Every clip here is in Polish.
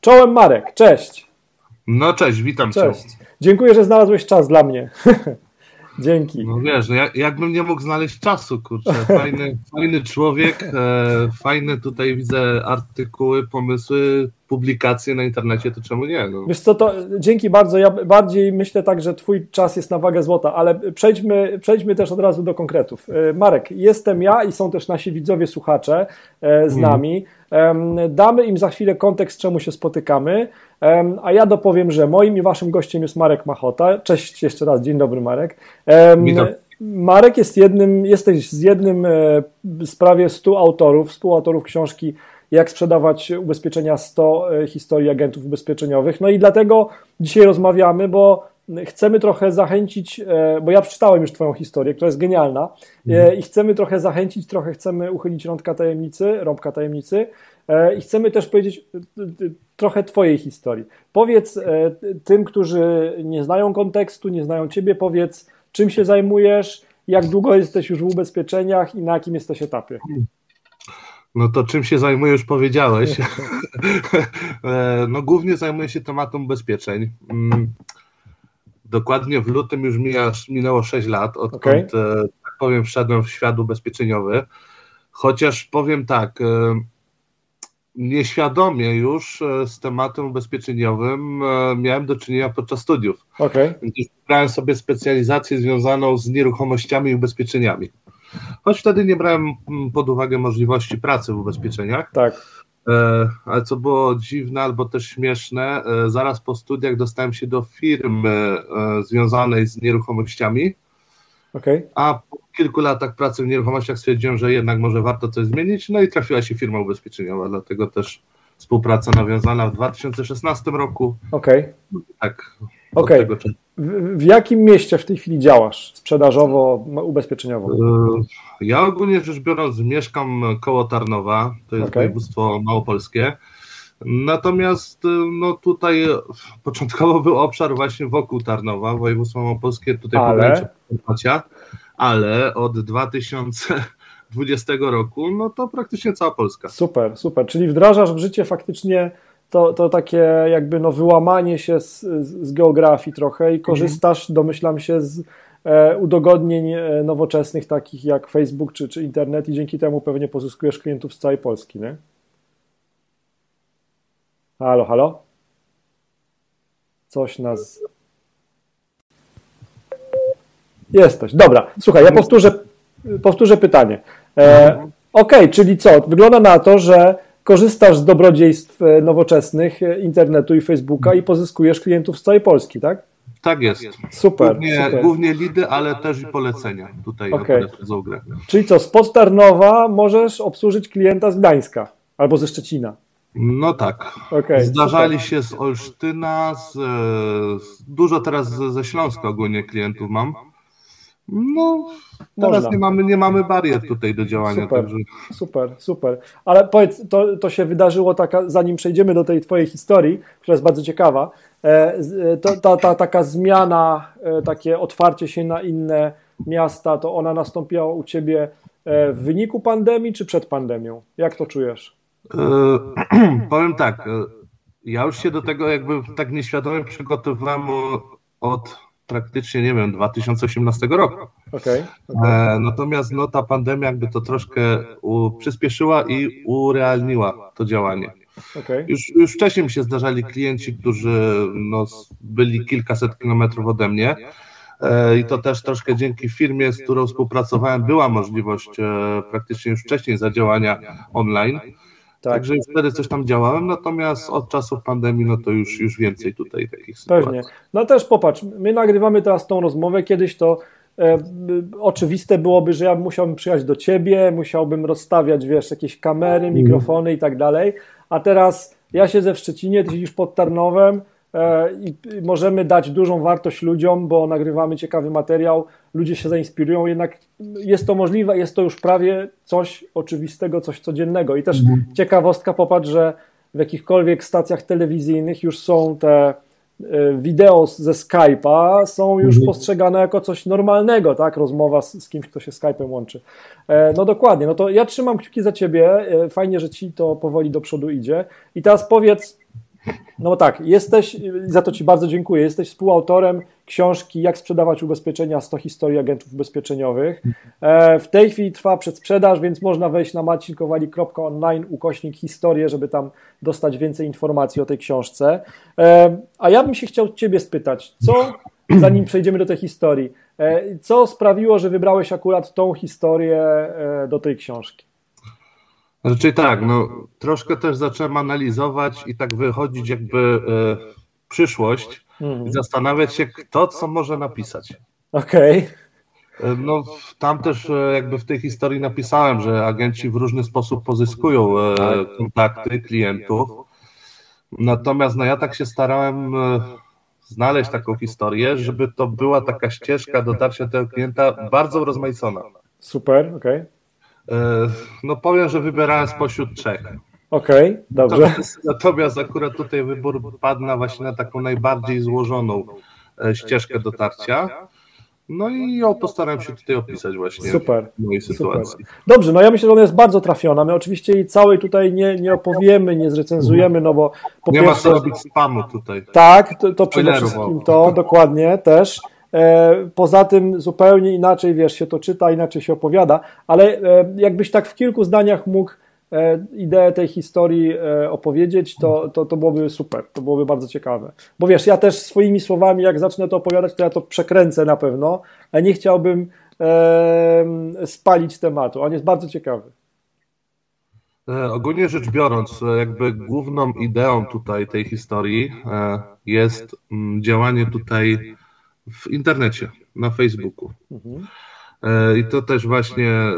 Czołem Marek, cześć. No cześć, witam cześć. cię. Dziękuję, że znalazłeś czas dla mnie. Dzięki. No wiesz, no jak, jakbym nie mógł znaleźć czasu, kurczę. Fajny, fajny człowiek, e, fajne tutaj widzę artykuły, pomysły, publikacje na internecie, to czemu nie? No. Wiesz co, to dzięki bardzo. Ja bardziej myślę tak, że twój czas jest na wagę złota, ale przejdźmy, przejdźmy też od razu do konkretów. E, Marek, jestem ja i są też nasi widzowie, słuchacze e, z mhm. nami. Damy im za chwilę kontekst, czemu się spotykamy, a ja dopowiem, że moim i waszym gościem jest Marek Machota. Cześć jeszcze raz, dzień dobry Marek. Witam. Marek jest jednym, jesteś z jednym e, z prawie 100 autorów, współautorów książki jak sprzedawać ubezpieczenia 100 e, historii agentów ubezpieczeniowych. No i dlatego dzisiaj rozmawiamy, bo chcemy trochę zachęcić, e, bo ja przeczytałem już Twoją historię, która jest genialna mhm. i chcemy trochę zachęcić, trochę chcemy uchylić rąbka tajemnicy, rąbka tajemnicy i chcemy też powiedzieć trochę Twojej historii. Powiedz tym, którzy nie znają kontekstu, nie znają Ciebie, powiedz czym się zajmujesz, jak długo jesteś już w ubezpieczeniach i na jakim jesteś etapie? No to czym się zajmuję, już powiedziałeś. E, no głównie zajmuję się tematem ubezpieczeń. Dokładnie w lutym już minęło 6 lat, odkąd, okay. E, tak powiem, wszedłem w świat ubezpieczeniowy. Chociaż powiem tak, e, nieświadomie już e, z tematem ubezpieczeniowym miałem do czynienia podczas studiów. Okay. Brałem sobie specjalizację związaną z nieruchomościami i ubezpieczeniami. Choć wtedy nie brałem mm, pod uwagę możliwości pracy w ubezpieczeniach. Tak. E, ale co było dziwne albo też śmieszne, zaraz po studiach dostałem się do firmy związanej z nieruchomościami. Okay. A po kilku latach pracy w nieruchomościach stwierdziłem, że jednak może warto coś zmienić, no i trafiła się firma ubezpieczeniowa, dlatego też współpraca nawiązana w 2016 roku. Okej. Okay. Tak. Okej. Okay. W, w, jakim mieście w tej chwili działasz sprzedażowo, ubezpieczeniowo? E, ja ogólnie rzecz biorąc mieszkam koło Tarnowa, to jest okay. województwo małopolskie. Natomiast no tutaj początkowo był obszar właśnie wokół Tarnowa, województwo małopolskie, tutaj ale... Podkarpacia, ale od 2020 roku, no to praktycznie cała Polska. Super, super, czyli wdrażasz w życie faktycznie to, to takie jakby no wyłamanie się z, z geografii trochę i mhm. korzystasz, mhm. domyślam się, z e, udogodnień e, nowoczesnych takich jak Facebook czy, czy internet i dzięki temu pewnie pozyskujesz klientów z całej Polski, nie? Halo, halo? Coś nas. Jesteś. Dobra, słuchaj, ja powtórzę, powtórzę pytanie. E, ok, czyli co? Wygląda na to, że korzystasz z dobrodziejstw e, nowoczesnych e, internetu i Facebooka i pozyskujesz klientów z całej Polski, tak? Tak jest. Super głównie, super. głównie lidy, ale też i polecenia tutaj okay. Czyli co, z Tarnowa możesz obsłużyć klienta z Gdańska albo ze Szczecina. No tak. Okay, Zdarzali super. się z Olsztyna, z, z, dużo teraz ze Śląska ogólnie klientów mam. No, teraz Można. nie mamy, nie mamy barier tutaj do działania. Super, także... super, super. Ale powiedz, to, to się wydarzyło, taka, zanim przejdziemy do tej Twojej historii, która jest bardzo ciekawa, e, e, to, ta, ta taka zmiana, e, takie otwarcie się na inne miasta, to ona nastąpiła u Ciebie w wyniku pandemii czy przed pandemią? Jak to czujesz? E, powiem tak, ja już się do tego jakby tak nieświadomie przygotowywałem od praktycznie, nie wiem, 2018 roku. Okay, okay. E, natomiast no, ta pandemia jakby to troszkę u, przyspieszyła i urealniła to działanie. Okay. Już, już wcześniej mi się zdarzali klienci, którzy no, byli kilkaset kilometrów ode mnie. I to też troszkę dzięki firmie, z którą współpracowałem, była możliwość praktycznie już wcześniej zadziałania online. Tak. Także już wtedy coś tam działałem, natomiast od czasów pandemii, no to już, już więcej tutaj takich sytuacji. Pewnie. No też popatrz, my nagrywamy teraz tą rozmowę, kiedyś to e, oczywiste byłoby, że ja musiałbym przyjechać do ciebie, musiałbym rozstawiać, wiesz, jakieś kamery, mhm. mikrofony i tak dalej, a teraz ja siedzę w Szczecinie, ty siedzisz pod Tarnowem, E, i możemy dać dużą wartość ludziom, bo nagrywamy ciekawy materiał, ludzie się zainspirują, jednak jest to możliwe, jest to już prawie coś oczywistego, coś codziennego. I też mhm. ciekawostka, popatrz, że w jakichkolwiek stacjach telewizyjnych już są te e, wideo ze Skype'a są już mhm. postrzegane jako coś normalnego, tak? Rozmowa z, z, kimś, kto się Skype'em łączy. E, no dokładnie, no to ja trzymam kciuki za ciebie. Fajnie, że ci to powoli do przodu idzie. I teraz powiedz, No tak, jesteś, za to Ci bardzo dziękuję, jesteś współautorem książki Jak sprzedawać ubezpieczenia 100 historii agentów ubezpieczeniowych. E, w tej chwili trwa przedsprzedaż, więc można wejść na marcinkowali.online ukośnik historię, żeby tam dostać więcej informacji o tej książce. E, a ja bym się chciał Ciebie spytać, co, zanim przejdziemy do tej historii, e, co sprawiło, że wybrałeś akurat tą historię do tej książki? Znaczy tak, no troszkę też zacząłem analizować i tak wychodzić jakby e, przyszłość mhm. i zastanawiać się, kto co może napisać. Okej. Okay. E, no tam też e, jakby w tej historii napisałem, że agenci w różny sposób pozyskują e, tak. kontakty klientów. Natomiast no ja tak się starałem znaleźć taką historię, żeby to była taka ścieżka dotarcia do klienta bardzo rozmaicona. Super, okej. Okay. E, no powiem, że wybierałem spośród trzech. Okej, okay, dobrze. Natomiast, natomiast akurat tutaj wybór padł na właśnie na taką najbardziej złożoną e, ścieżkę dotarcia. No i ją postaram się tutaj opisać właśnie super, w mojej sytuacji. Super. Dobrze, no ja myślę, że ona jest bardzo trafiona. My oczywiście jej całej tutaj nie, nie opowiemy, nie zrecenzujemy, no bo po Nie pierwsze, ma co robić spamu tutaj. Tak, to, to przede wszystkim to, dokładnie też. E, poza tym zupełnie inaczej, wiesz, się to czyta, inaczej się opowiada, ale e, jakbyś tak w kilku zdaniach mógł ideę tej historii opowiedzieć, to, to, to byłoby super, to byłoby bardzo ciekawe. Bo wiesz, ja też swoimi słowami, jak zacznę to opowiadać, to ja to przekręcę na pewno, a nie chciałbym spalić tematu. On jest bardzo ciekawy. Ogólnie rzecz biorąc, jakby główną ideą tutaj tej historii jest mm, działanie tutaj w internecie, na Facebooku. Mhm. E, I to też właśnie e,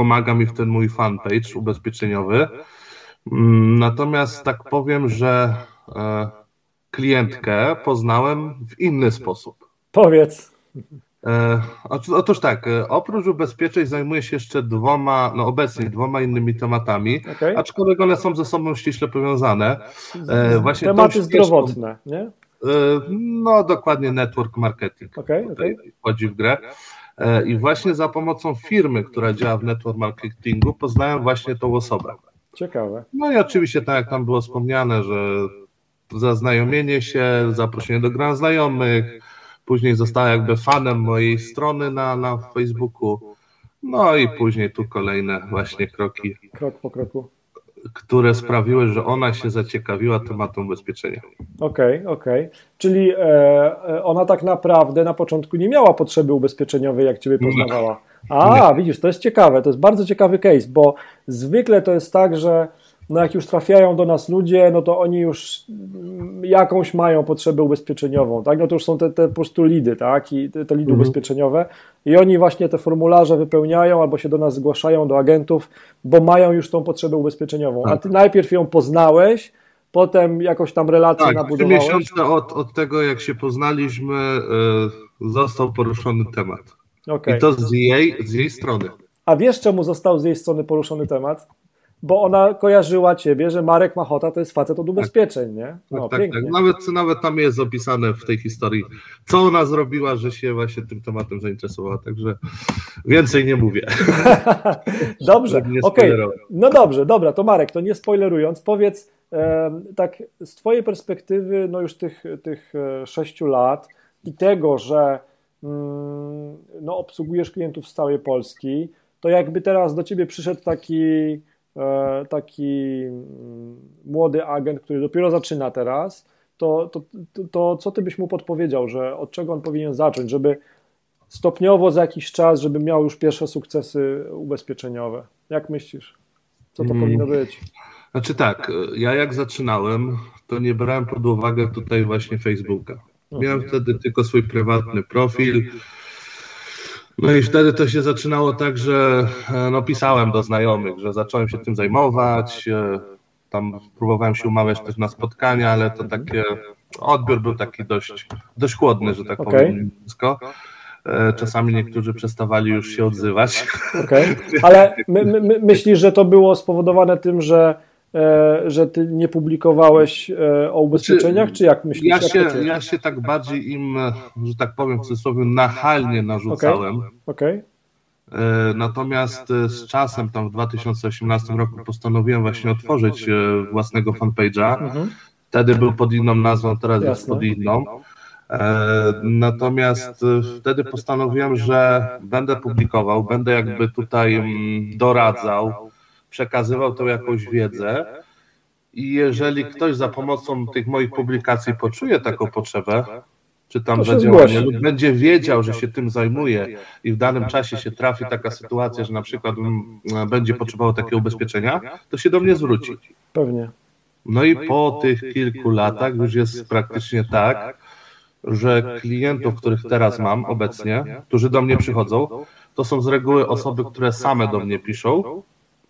pomaga mi w ten mój fanpage ubezpieczeniowy. Mm, natomiast tak powiem, że e, klientkę poznałem w inny sposób. Powiedz. Otóż tak, oprócz ubezpieczeń zajmuję się jeszcze dwoma, no obecnie dwoma innymi tematami, okay. aczkolwiek one są ze sobą ściśle powiązane. Właśnie Tematy zdrowotne, nie? E, no dokładnie network marketing okay, okay. wchodzi w grę. E, I właśnie za pomocą firmy, która działa w network marketingu, poznałem właśnie tą osobę. Ciekawe. No i oczywiście, tak jak tam było wspomniane, że zaznajomienie się, zaproszenie do gran znajomych, później została jakby fanem mojej strony na, na Facebooku. No i później tu kolejne właśnie kroki. Krok po kroku które sprawiły, że ona się zaciekawiła tematem ubezpieczenia. Okej, okay, okej. Okay. Czyli e, e, ona tak naprawdę na początku nie miała potrzeby ubezpieczeniowej, jak Ciebie poznawała. A, widzisz, to jest ciekawe, to jest bardzo ciekawy case, bo zwykle to jest tak, że no jak już trafiają do nas ludzie, no to oni już jakąś mają potrzebę ubezpieczeniową, tak? No to już są te, te po prostu lidy, tak? I te, te lidy mhm. ubezpieczeniowe i oni właśnie te formularze wypełniają albo się do nas zgłaszają, do agentów, bo mają już tą potrzebę ubezpieczeniową. A ty tak. najpierw ją poznałeś, potem jakoś tam relację tak, nabudowałeś. Tak, miesiące od, od tego, jak się poznaliśmy, yy, został poruszony temat. Okay. I to z jej, z jej strony. A wiesz, czemu został z jej strony poruszony temat? Bo ona kojarzyła ciebie, że Marek Machota to jest facet od ubezpieczeń, nie? No, tak, tak, tak. Nawet, nawet tam jest opisane w tej historii, co ona zrobiła, że się właśnie tym tematem zainteresowała, także więcej nie mówię. dobrze, okej. Okay. No dobrze, dobra, to Marek, to nie spoilerując, powiedz e, tak z twojej perspektywy, no już tych, tych e, sześciu lat i tego, że mm, no, obsługujesz klientów z całej Polski, to jakby teraz do ciebie przyszedł taki taki mm, młody agent, który dopiero zaczyna teraz, to, to, to, to, co ty byś mu podpowiedział, że od czego on powinien zacząć, żeby stopniowo za jakiś czas, żeby miał już pierwsze sukcesy ubezpieczeniowe? Jak myślisz? Co to hmm. powinno być? Znaczy tak, ja jak zaczynałem, to nie brałem pod uwagę tutaj właśnie Facebooka. Miałem okay. wtedy tylko swój prywatny profil, no i wtedy to się zaczynało tak, że e, no, pisałem do znajomych, że zacząłem się tym zajmować. E, tam próbowałem się umawiać też na spotkania, ale to takie odbiór był taki dość, dość chłodny, że tak okay. powiem. Wszystko. E, czasami niektórzy przestawali już się odzywać. Okay. Ale my, my, myślisz, że to było spowodowane tym, że że ty nie publikowałeś e, o ubezpieczeniach, czy, czy jak myślisz? Ja się, ja się tak bardziej im, że tak powiem w cudzysłowie, nachalnie narzucałem. Okay. okay. Natomiast z czasem, tam w 2018 roku, postanowiłem właśnie otworzyć własnego fanpage'a. Mhm. Wtedy był pod inną nazwą, teraz Jasne. jest pod inną. Natomiast wtedy postanowiłem, że będę publikował, będę jakby tutaj mm, doradzał, przekazywał tą jakąś wiedzę. I jeżeli ktoś za pomocą tych moich publikacji poczuje taką potrzebę, czy tam zadziałanie, lub będzie wiedział, że się tym zajmuje i w danym czasie się trafi taka sytuacja, że na przykład będzie potrzebował takiego ubezpieczenia, to się do mnie zwróci. Pewnie. No i po tych kilku latach już jest praktycznie tak, że klientów, których teraz mam obecnie, którzy do mnie przychodzą, to są z reguły osoby, które same do mnie piszą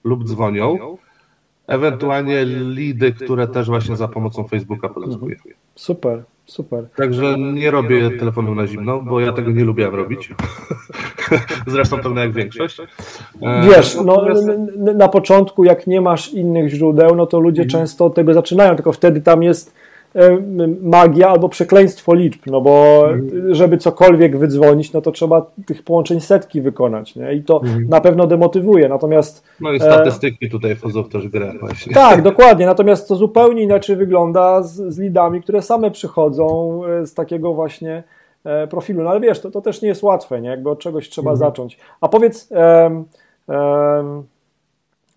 lub dzwonią, ewentualnie lidy, które też właśnie za pomocą Facebooka pozyskuję. Super, super. Także nie robię telefonu na zimno, bo ja tego nie lubię robić. Zresztą pewnie jak większość. Wiesz, no, na początku jak nie masz innych źródeł, no to ludzie mhm. często od tego zaczynają, tylko wtedy tam jest magia albo przekleństwo liczb, no bo mhm. żeby cokolwiek wydzwonić, no to trzeba tych połączeń setki wykonać, nie? I to mhm. na pewno demotywuje, natomiast... No i e, statystyki tutaj wchodzą w też grę właśnie. Tak, dokładnie, natomiast to zupełnie inaczej wygląda z, z lidami, które same przychodzą e, z takiego właśnie profilu, no ale wiesz, to, to też nie jest łatwe, nie? Jakby od czegoś trzeba mhm. zacząć. A powiedz... Um, um,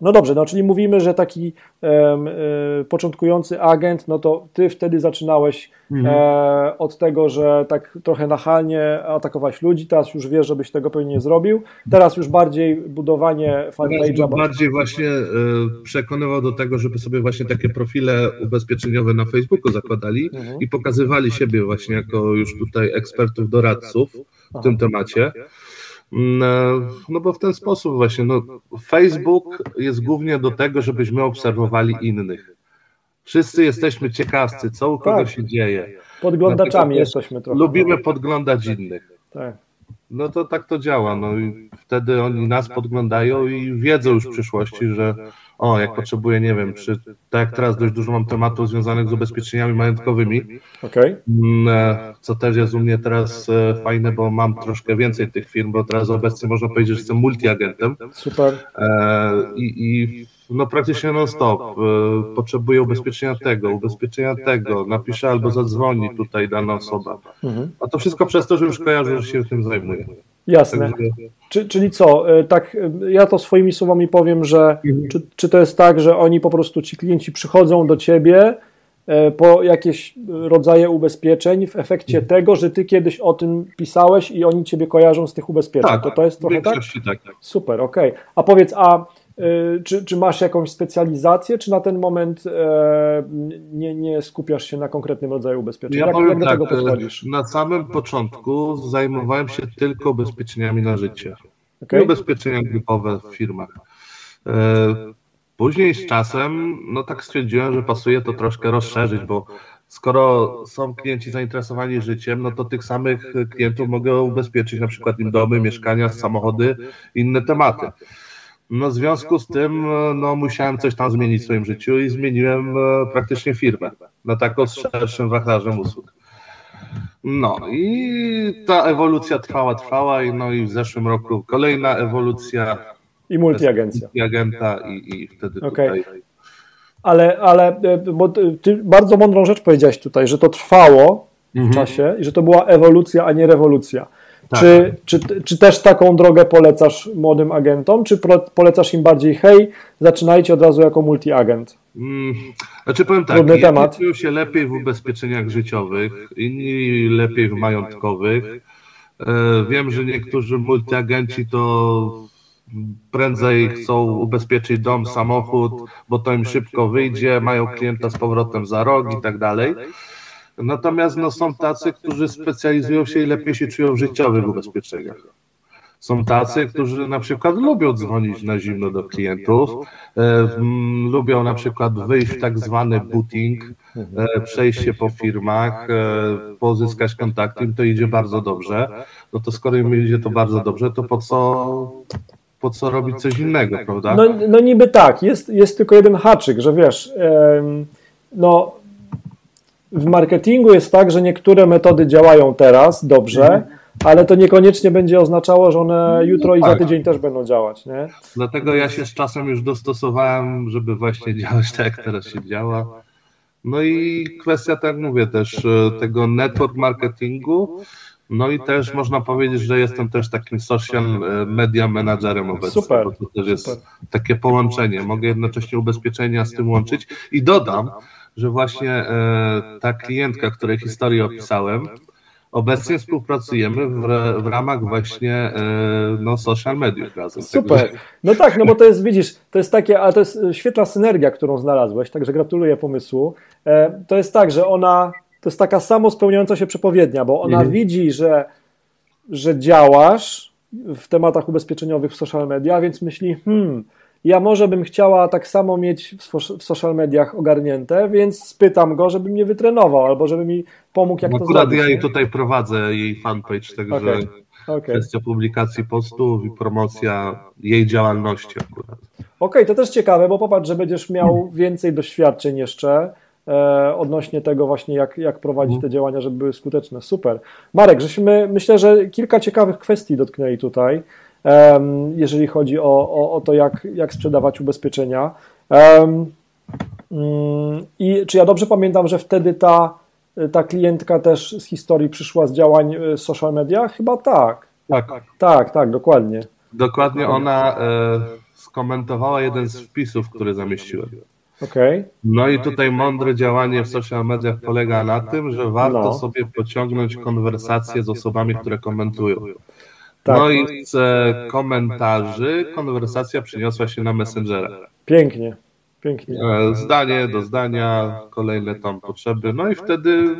no dobrze, no czyli mówimy, że taki um, y, początkujący agent, no to ty wtedy zaczynałeś mhm. e, od tego, że tak trochę nachalnie atakować ludzi, teraz już wiesz, żebyś tego pewnie nie zrobił, teraz już bardziej budowanie fanpage'a. bardziej właśnie e, przekonywał do tego, żeby sobie właśnie takie profile ubezpieczeniowe na Facebooku zakładali mhm. i pokazywali siebie właśnie jako już tutaj ekspertów, doradców w Aha. tym temacie. No, no bo w ten sposób właśnie, no, Facebook jest głównie do tego, żebyśmy obserwowali innych. Wszyscy jesteśmy ciekawscy, co u kogo tak. się dzieje. Podglądaczami jesteśmy trochę. Lubimy podglądać innych. Tak. No to tak to działa. No i wtedy oni nas podglądają i wiedzą już w przyszłości, że o, jak potrzebuję, nie wiem, czy tak jak teraz dość dużo mam tematów związanych z ubezpieczeniami majątkowymi, okay. co też jest u mnie teraz e, fajne, bo mam troszkę więcej tych firm, bo teraz obecnie można powiedzieć, że jestem multiagentem. Super. E, I, i no praktycznie non-stop. E, potrzebuję ubezpieczenia tego, ubezpieczenia tego, napiszę albo zadzwoni tutaj dana osoba. Mhm. A to wszystko przez to, że już kojarzę, że się tym zajmuję. Jasne. Czy, czyli co, e, tak, e, ja to swoimi słowami powiem, że mhm. czy, czy to jest tak, że oni po prostu, ci klienci przychodzą do ciebie po jakieś rodzaje ubezpieczeń w efekcie mhm. tego, że ty kiedyś o tym pisałeś i oni ciebie kojarzą z tych ubezpieczeń. Tak, to to jest trochę tak? tak? tak. Super, okej. Okay. A powiedz, a czy, czy masz jakąś specjalizację, czy na ten moment nie, nie skupiasz się na konkretnym rodzaju ubezpieczeń? Ja jak, jak do tak, podchodzisz? Na samym początku zajmowałem się tylko ubezpieczeniami na życie. Okay. I ubezpieczenia grupowe w firmach. Później z czasem, no tak stwierdziłem, że pasuje to troszkę rozszerzyć, bo skoro są klienci zainteresowani życiem, no to tych samych klientów mogę ubezpieczyć na przykład im domy, mieszkania, samochody, inne tematy. No w związku z tym no, musiałem coś tam zmienić w swoim życiu i zmieniłem e, praktycznie firmę na taką z szerszym wachlarzem usług. No i ta ewolucja trwała, trwała i no i w zeszłym roku kolejna ewolucja. I multiagencja. Multiagenta i, i wtedy okay. tutaj... Ale, ale e, bo ty bardzo mądrą rzecz powiedziałeś tutaj, że to trwało w mhm. czasie i że to była ewolucja, a nie rewolucja. Tak. Czy, czy, czy też taką drogę polecasz młodym agentom, czy polecasz im bardziej, hej, zaczynajcie od razu jako multiagent? Hmm, znaczy powiem tak, Trudny temat. czują się lepiej w ubezpieczeniach życiowych, inni lepiej w majątkowych. E, wiem, że niektórzy multiagenci to prędzej chcą ubezpieczyć dom, samochód, bo to im szybko wyjdzie, mają klienta z powrotem za rok i tak dalej. Natomiast no, są tacy, którzy specjalizują się i lepiej się czują w życiowych ubezpieczeniach. Są tacy, którzy na przykład lubią dzwonić na zimno do klientów, e, lubią na przykład wyjść w tak zwany booting, e, przejść się po firmach, e, pozyskać kontakty, im to idzie bardzo dobrze. No to skoro im idzie to bardzo dobrze, to po co, po co robić coś innego, prawda? No, no niby tak, jest, jest tylko jeden haczyk, że wiesz, no w marketingu jest tak, że niektóre metody działają teraz dobrze, mhm. ale to niekoniecznie będzie oznaczało, że one jutro i za tak. tydzień też będą działać, nie? Dlatego ja się z czasem już dostosowałem, żeby właśnie działać tak, jak teraz się działa. No i kwestia, tak mówię, też e, tego network marketingu, no i też można powiedzieć, że jestem też takim social e, media managerem obecnie. Super. Bo to też jest super. takie połączenie. Mogę jednocześnie ubezpieczenia z tym łączyć. I dodam, że właśnie e, ta klientka, której historię opisałem, obecnie współpracujemy w, w ramach właśnie e, no, social mediów razem. Super. No tak, no bo to jest, widzisz, to jest takie, ale to jest świetna synergia, którą znalazłeś, także gratuluję pomysłu. To jest tak, że ona to jest taka samo spełniająca się przepowiednia, bo ona mhm. widzi, że, że działasz w tematach ubezpieczeniowych w social media, więc myśli, hmm, ja może bym chciała tak samo mieć w, social mediach ogarnięte, więc spytam go, żeby mnie wytrenował albo żeby mi pomógł, jak no, to akurat zrobić. ja jej tutaj prowadzę, jej fanpage, także okay. Okay. kwestia publikacji postów i promocja jej działalności akurat. Okej, okay, to też ciekawe, bo popatrz, że będziesz miał więcej doświadczeń jeszcze E, odnośnie tego właśnie, jak, jak prowadzić te działania, żeby były skuteczne. Super. Marek, żeśmy myślę, że kilka ciekawych kwestii dotknęli tutaj, jeżeli chodzi o, o, o to, jak, jak sprzedawać ubezpieczenia. Mm, I czy ja dobrze pamiętam, że wtedy ta, ta klientka też z historii przyszła z działań w social media? Chyba tak. Tak, tak, tak, dokładnie. Dokładnie ona e, skomentowała jeden z wpisów, który zamieściłem. Okay. No i tutaj mądre działanie w social mediach polega na tym, że warto no. sobie pociągnąć konwersacje z osobami, które komentują. Tak. No i z komentarzy konwersacja przyniosła się na Messengera. Pięknie, pięknie. E, zdanie do zdania, kolejne tam potrzeby. No i wtedy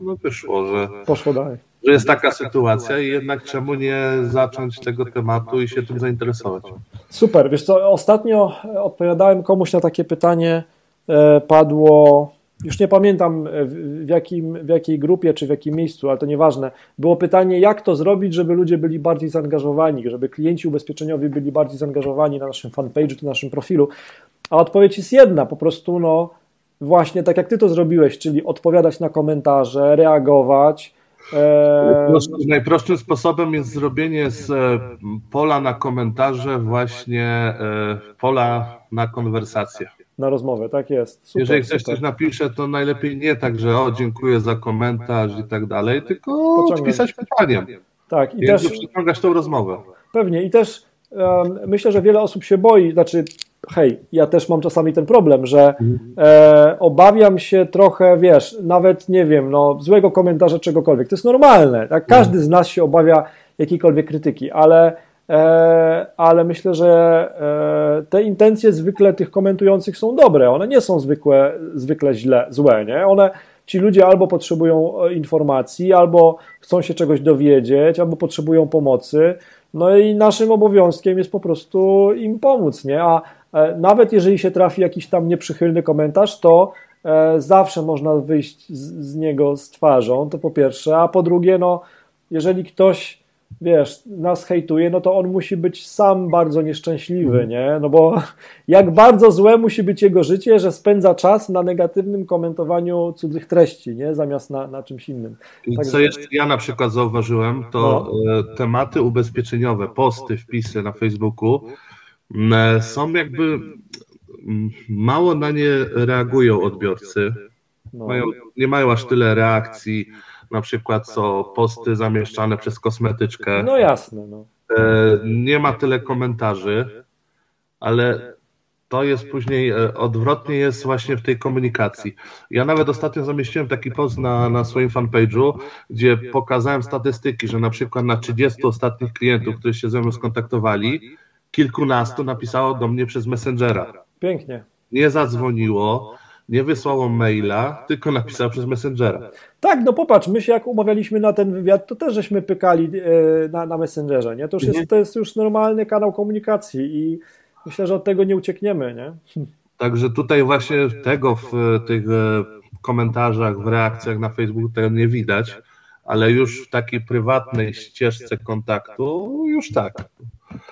no wyszło, że, Poszło dalej. że jest taka sytuacja i jednak czemu nie zacząć tego tematu i się tym zainteresować. Super, wiesz co, ostatnio odpowiadałem komuś na takie pytanie, e, padło, już nie pamiętam e, w, jakim, w jakiej grupie czy w jakim miejscu, ale to nieważne. Było pytanie, jak to zrobić, żeby ludzie byli bardziej zaangażowani, żeby klienci ubezpieczeniowi byli bardziej zaangażowani na naszym fanpage'u, czy naszym profilu. A odpowiedź jest jedna, po prostu no właśnie tak jak ty to zrobiłeś, czyli odpowiadać na komentarze, reagować, Najprostszym sposobem jest zrobienie z e, pola na komentarze właśnie e, pola na konwersację. Na rozmowę, tak jest. Super, Jeżeli ktoś super. coś napisze, to najlepiej nie tak, że o, dziękuję za komentarz i tak dalej, tylko Pociągnąć. pisać pytaniem. Tak, i, też przyciągać tą rozmowę. Pewnie i też um, myślę, że wiele osób się boi, znaczy hej, ja też mam czasami ten problem, że e, obawiam się trochę, wiesz, nawet nie wiem, no, złego komentarza czegokolwiek. To jest normalne. Tak? Każdy z nas się obawia jakiejkolwiek krytyki, ale, ale myślę, że e, te intencje zwykle tych komentujących są dobre. One nie są zwykle, zwykle źle, złe, nie? One ci ludzie albo potrzebują e, informacji, albo chcą się czegoś dowiedzieć, albo potrzebują pomocy. No i naszym obowiązkiem jest po prostu im pomóc, nie? A E, nawet jeżeli się trafi jakiś tam nieprzychylny komentarz, to e, zawsze można wyjść z, niego z twarzą, to po pierwsze, a po drugie, no, jeżeli ktoś, wiesz, nas hejtuje, no to on musi być sam bardzo nieszczęśliwy, nie? No bo jak bardzo złe musi być jego życie, że spędza czas na negatywnym komentowaniu cudzych treści, nie? Zamiast na, na czymś innym. I Także... co jeszcze ja na przykład zauważyłem, to no. E, tematy ubezpieczeniowe, posty, wpisy na Facebooku, E, są jakby mało na nie reagują odbiorcy. No. Mają, nie mają aż tyle reakcji, na przykład co posty zamieszczane przez kosmetyczkę. No jasne. No. E, nie ma tyle komentarzy, ale to jest później e, odwrotnie jest właśnie w tej komunikacji. Ja nawet ostatnio zamieściłem taki post na, na swoim fanpage'u, gdzie pokazałem statystyki, że na przykład na 30 ostatnich klientów, którzy się ze mną skontaktowali, kilkunastu napisało do mnie przez Messengera. Pięknie. Nie zadzwoniło, nie wysłało maila, tylko napisało przez Messengera. Tak, no popatrz, my się jak umawialiśmy na ten wywiad, to też żeśmy pykali e, na, na Messengerze, nie? To już jest, to jest już normalny kanał komunikacji i myślę, że od tego nie uciekniemy, nie? Także tutaj właśnie tego w tych e, komentarzach, w reakcjach na Facebooku tego nie widać, ale już w takiej prywatnej ścieżce kontaktu już tak.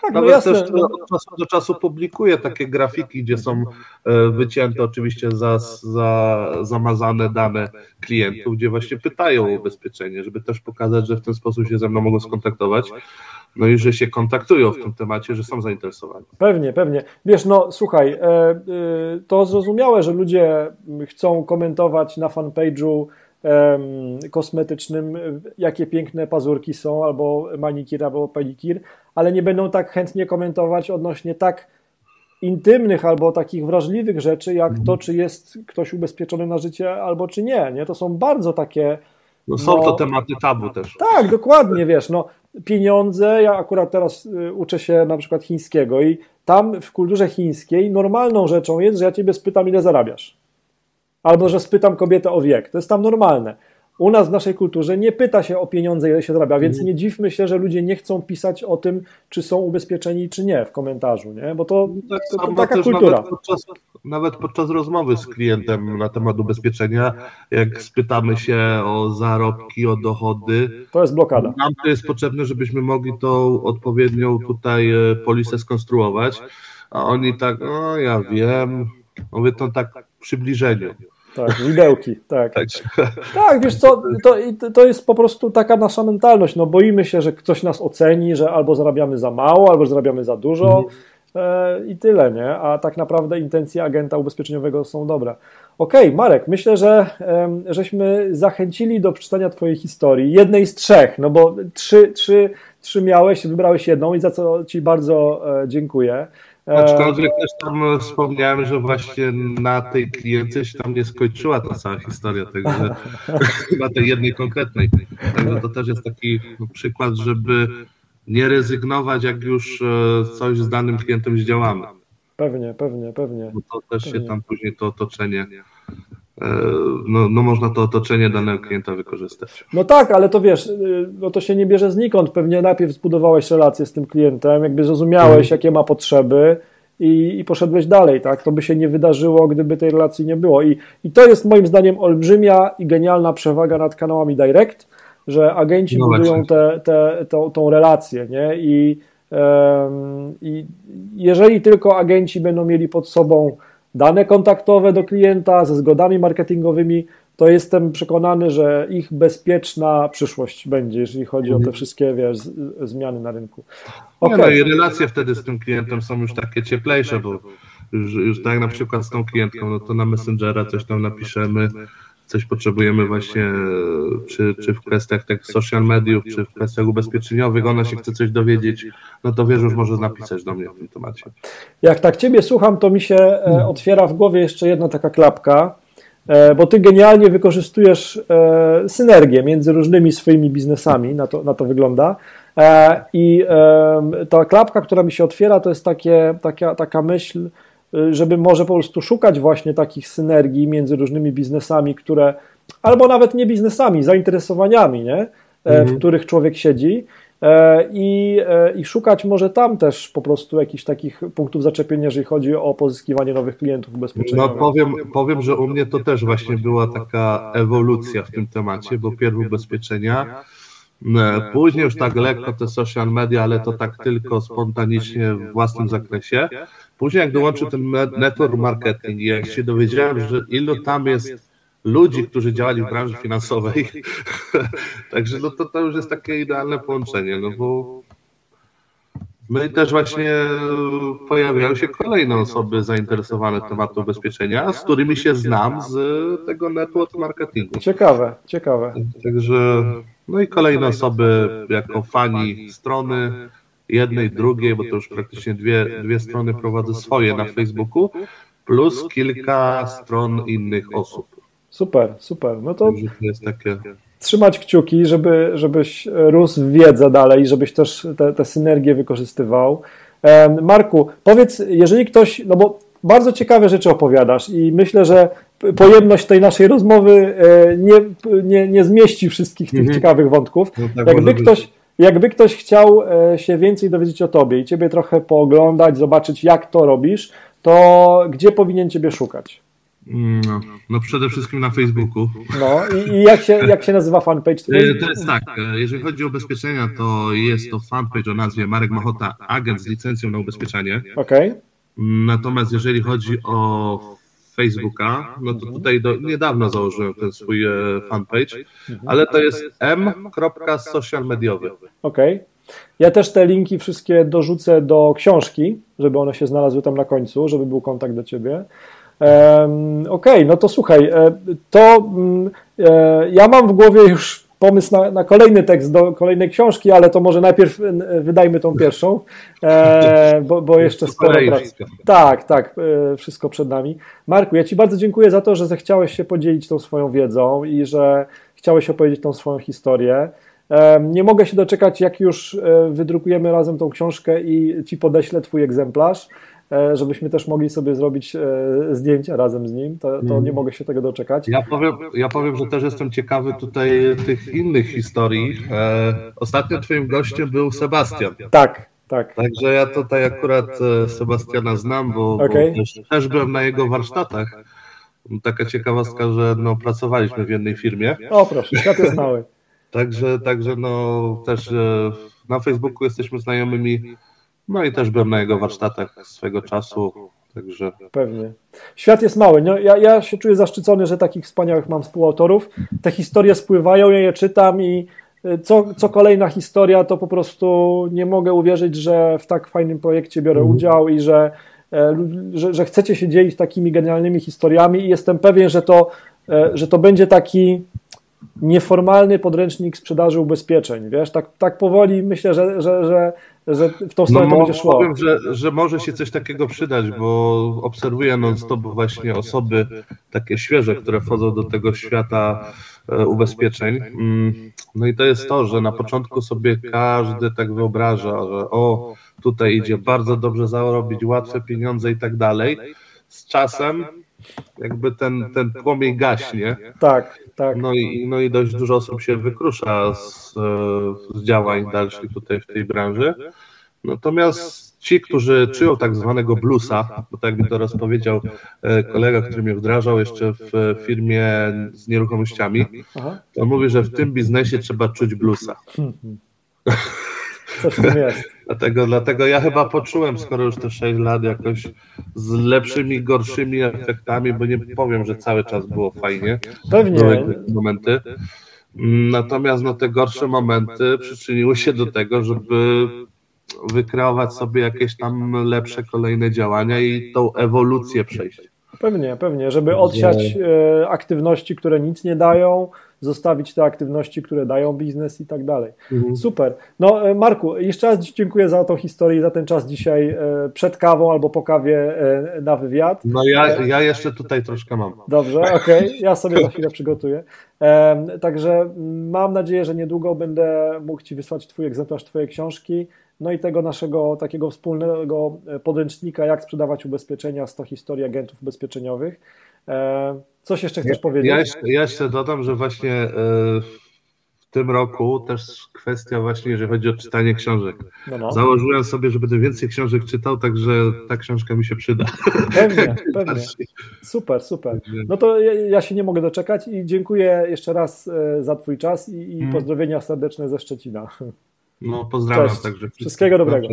Tak, no Nawet jasne, też no. od czasu do czasu publikuję takie grafiki, gdzie są e, wycięte oczywiście za, za zamazane dane klientów, gdzie właśnie pytają o ubezpieczenie, żeby też pokazać, że w ten sposób się ze mną mogą skontaktować. No i że się kontaktują w tym temacie, że są zainteresowani. Pewnie, pewnie. Wiesz, no słuchaj, e, e, to zrozumiałe, że ludzie chcą komentować na fanpage'u kosmetycznym, jakie piękne pazurki są, albo manikir, albo pedikir, ale nie będą tak chętnie komentować odnośnie tak intymnych albo takich wrażliwych rzeczy, jak to, mhm. czy jest ktoś ubezpieczony na życie, albo czy nie. nie? To są bardzo takie. No są no, to tematy tabu też. Tak, dokładnie, wiesz, no pieniądze, ja akurat teraz y, uczę się na przykład chińskiego i tam w kulturze chińskiej normalną rzeczą jest, że ja ciebie spytam, ile zarabiasz albo że spytam kobietę o wiek. To jest tam normalne. U nas w naszej kulturze nie pyta się o pieniądze, ile się zarabia, więc mhm. nie dziwmy się, że ludzie nie chcą pisać o tym, czy są ubezpieczeni, czy nie w komentarzu, nie? bo to, no tak, to, to taka kultura. Nawet podczas, nawet podczas rozmowy z klientem na temat ubezpieczenia, jak spytamy się o zarobki, o dochody, to jest blokada. Nam to jest potrzebne, żebyśmy mogli tą odpowiednią tutaj e, polisę skonstruować, a oni tak, no ja wiem, mówię to tak w przybliżeniu. Tak, widełki, tak. tak. Tak, wiesz co, to, to jest po prostu taka nasza mentalność, no boimy się, że ktoś nas oceni, że albo zarabiamy za mało, albo zarabiamy za dużo mhm. i tyle, nie? A tak naprawdę intencje agenta ubezpieczeniowego są dobre. Okej, okay, Marek, myślę, że żeśmy zachęcili do przeczytania Twojej historii, jednej z trzech, no bo trzy, trzy, trzy miałeś, wybrałeś jedną i za co Ci bardzo e, dziękuję. Aczkolwiek też tam wspomniałem, że właśnie na tej klientce się tam nie skończyła ta cała historia, także na tej jednej konkretnej. Także to też jest taki przykład, żeby nie rezygnować, jak już e, coś z danym klientem zdziałamy. Pewnie, pewnie, pewnie. Bo to też pewnie. się tam później to otoczenie no, no można to otoczenie danego klienta wykorzystać. No tak, ale to wiesz, y, no to się nie bierze znikąd. Pewnie najpierw zbudowałeś relację z tym klientem, jakby zrozumiałeś, mhm. jakie ma potrzeby i, i poszedłeś dalej, tak? To by się nie wydarzyło, gdyby tej relacji nie było. I, I to jest moim zdaniem olbrzymia i genialna przewaga nad kanałami direct, że agenci no budują te, te, tą, tą relację, nie? I, um, I jeżeli tylko agenci będą mieli pod sobą dane kontaktowe do klienta ze zgodami marketingowymi, to jestem przekonany, że ich bezpieczna przyszłość będzie, jeżeli chodzi o te wszystkie wiesz, zmiany na rynku. Okay. Nie, no i relacje wtedy z tym klientem są już takie cieplejsze, bo już, już tak na przykład z tą klientką, no to na Messengera coś tam napiszemy, coś potrzebujemy właśnie, czy, czy w kwestiach tak social mediów, czy w kwestiach ubezpieczeniowych, ona się chce coś dowiedzieć, no to wiesz, już może napisać do mnie w tym temacie. Jak tak Ciebie słucham, to mi się e, otwiera w głowie jeszcze jedna taka klapka, e, bo Ty genialnie wykorzystujesz e, synergię między różnymi swoimi biznesami, na to, na to wygląda. I ta klapka, która mi się otwiera, to jest takie, taka, taka myśl, żeby może po prostu szukać właśnie takich synergii między różnymi biznesami, które, albo nawet nie biznesami, zainteresowaniami, nie? E, mhm. w których człowiek siedzi. E, I, e, I szukać może tam też po prostu jakichś takich punktów zaczepienia, jeżeli chodzi o pozyskiwanie nowych klientów ubezpieczeniowych. No powiem, powiem, że u mnie to też właśnie była taka ewolucja w tym temacie, bo pierw ubezpieczenia, później już tak lekko te social media, ale to tak tylko spontanicznie w własnym zakresie. Później jak dołączył ten network marketing i jak się dowiedziałem, że ilu tam jest ludzi, którzy działali w branży finansowej, także no to, to już jest takie idealne połączenie, no bo My też właśnie pojawiają się kolejne osoby zainteresowane tematem ubezpieczenia, z którymi się znam z tego network marketingu. Ciekawe, ciekawe. Także, no i kolejne osoby jako fani strony, jednej, drugiej, bo to już praktycznie dwie, dwie strony prowadzę swoje na Facebooku, plus kilka stron innych osób. Super, super. No to jest takie... trzymać kciuki, żeby, żebyś rósł w wiedzę dalej, żebyś też te, te synergie wykorzystywał. Marku, powiedz, jeżeli ktoś, no bo bardzo ciekawe rzeczy opowiadasz i myślę, że pojemność tej naszej rozmowy e, nie, nie, nie zmieści wszystkich tych mhm. ciekawych wątków. No tak Jakby ktoś, jakby ktoś chciał e, się więcej dowiedzieć o tobie i ciebie trochę pooglądać, zobaczyć jak to robisz, to gdzie powinien ciebie szukać? No, no przede wszystkim na Facebooku. No i, i, jak, się, jak się nazywa fanpage twój? To jest tak, jeżeli chodzi o ubezpieczenia, to jest to fanpage o nazwie Marek Machota, agent z licencją na ubezpieczenie. Okej. Okay. Natomiast jeżeli chodzi o Facebooka, no to tutaj do, niedawno założyłem ten swój e, fanpage, ale to jest m.socialmediowy. Okej. Okay. Ja też te linki wszystkie dorzucę do książki, żeby one się znalazły tam na końcu, żeby był kontakt do ciebie. Okej, okay, no to słuchaj, e, to mm, e, ja mam w głowie już pomysł na, na, kolejny tekst do kolejnej książki, ale to może najpierw wydajmy tą pierwszą, e, bo, bo, jeszcze sporo pracy. Tak, tak, e, wszystko przed nami. Marku, ja Ci bardzo dziękuję za to, że zechciałeś się podzielić tą swoją wiedzą i że chciałeś opowiedzieć tą swoją historię. E, nie mogę się doczekać, jak już e, wydrukujemy razem tą książkę i Ci podeślę Twój egzemplarz. E, żebyśmy też mogli sobie zrobić e, zdjęcia razem z nim, to, to nie mhm. mogę się tego doczekać. Ja powiem, ja powiem, że też jestem ciekawy tutaj tych innych historii. E, ostatnio twoim gościem był Sebastian. Tak, tak. Także ja tutaj akurat Sebastiana znam, bo, okay. bo też, też byłem na jego warsztatach. Taka ciekawostka, że no, pracowaliśmy w jednej firmie. O proszę, świat jest mały. Także, także no też na Facebooku jesteśmy znajomymi no i też byłem na jego warsztatach swego czasu, także... Pewnie. Świat jest mały. No, ja, ja się czuję zaszczycony, że takich wspaniałych mam współautorów. Te historie spływają, ja je czytam i y, co, co kolejna historia, to po prostu nie mogę uwierzyć, że w tak fajnym projekcie biorę mhm. udział i że, e, że, że chcecie się dzielić takimi genialnymi historiami i jestem pewien, że to, e, że to będzie taki nieformalny podręcznik sprzedaży ubezpieczeń, wiesz, tak, tak powoli myślę, że, że, że, że w tą stronę no, to będzie szło. Powiem, że, że może się coś takiego przydać, bo obserwuję non-stop właśnie osoby takie świeże, które wchodzą do tego świata e, ubezpieczeń. Mm, no i to jest to, że na początku sobie każdy tak wyobraża, że o, tutaj idzie bardzo dobrze zarobić, łatwe pieniądze i tak dalej. Z czasem jakby ten, ten płomień gaśnie. Tak, tak. No i, no i dość dużo osób się wykrusza z, z działań dalszych tutaj w tej branży. Natomiast ci, którzy czują tak zwanego bluesa, bo tak mi to rozpowiedział e, kolega, który mnie wdrażał jeszcze w firmie z nieruchomościami, to mówi, że w tym biznesie trzeba czuć bluesa. Coś tam jest. Dlatego, dlatego ja chyba poczułem, skoro już te 6 lat, jakoś z lepszymi, gorszymi efektami, bo nie powiem, że cały czas było fajnie. Pewnie. Były momenty. Natomiast no, te gorsze momenty przyczyniły się do tego, żeby wykreować sobie jakieś tam lepsze kolejne działania i tą ewolucję przejść. Pewnie, pewnie, żeby odsiać e, aktywności, które nic nie dają, zostawić te aktywności, które dają biznes i tak dalej. Mhm. Super. No e, Marku, jeszcze raz dziękuję za tą historię, za ten czas dzisiaj e, przed kawą albo po kawie na wywiad. No ja, ja jeszcze tutaj troszkę mam. Dobrze, okej, okay. ja sobie za chwilę przygotuję. Także mam nadzieję, że niedługo będę mógł Ci wysłać Twój egzemplarz Twojej książki no i tego naszego takiego wspólnego e, podręcznika, jak sprzedawać ubezpieczenia, 100 historii agentów ubezpieczeniowych. E, coś jeszcze chcesz ja, powiedzieć? Ja jeszcze, ja jeszcze dodam, że właśnie e, w tym roku też kwestia właśnie, jeżeli chodzi o czytanie książek. No, no. Założyłem sobie, że będę więcej książek czytał, także ta książka mi się przyda. Pewnie, pewnie. Super, super. No to ja, ja, się nie mogę doczekać i dziękuję jeszcze raz za Twój czas i, i mm. pozdrowienia serdeczne ze Szczecina. No pozdrawiam Cześć. także. Wszystkiego dobrego.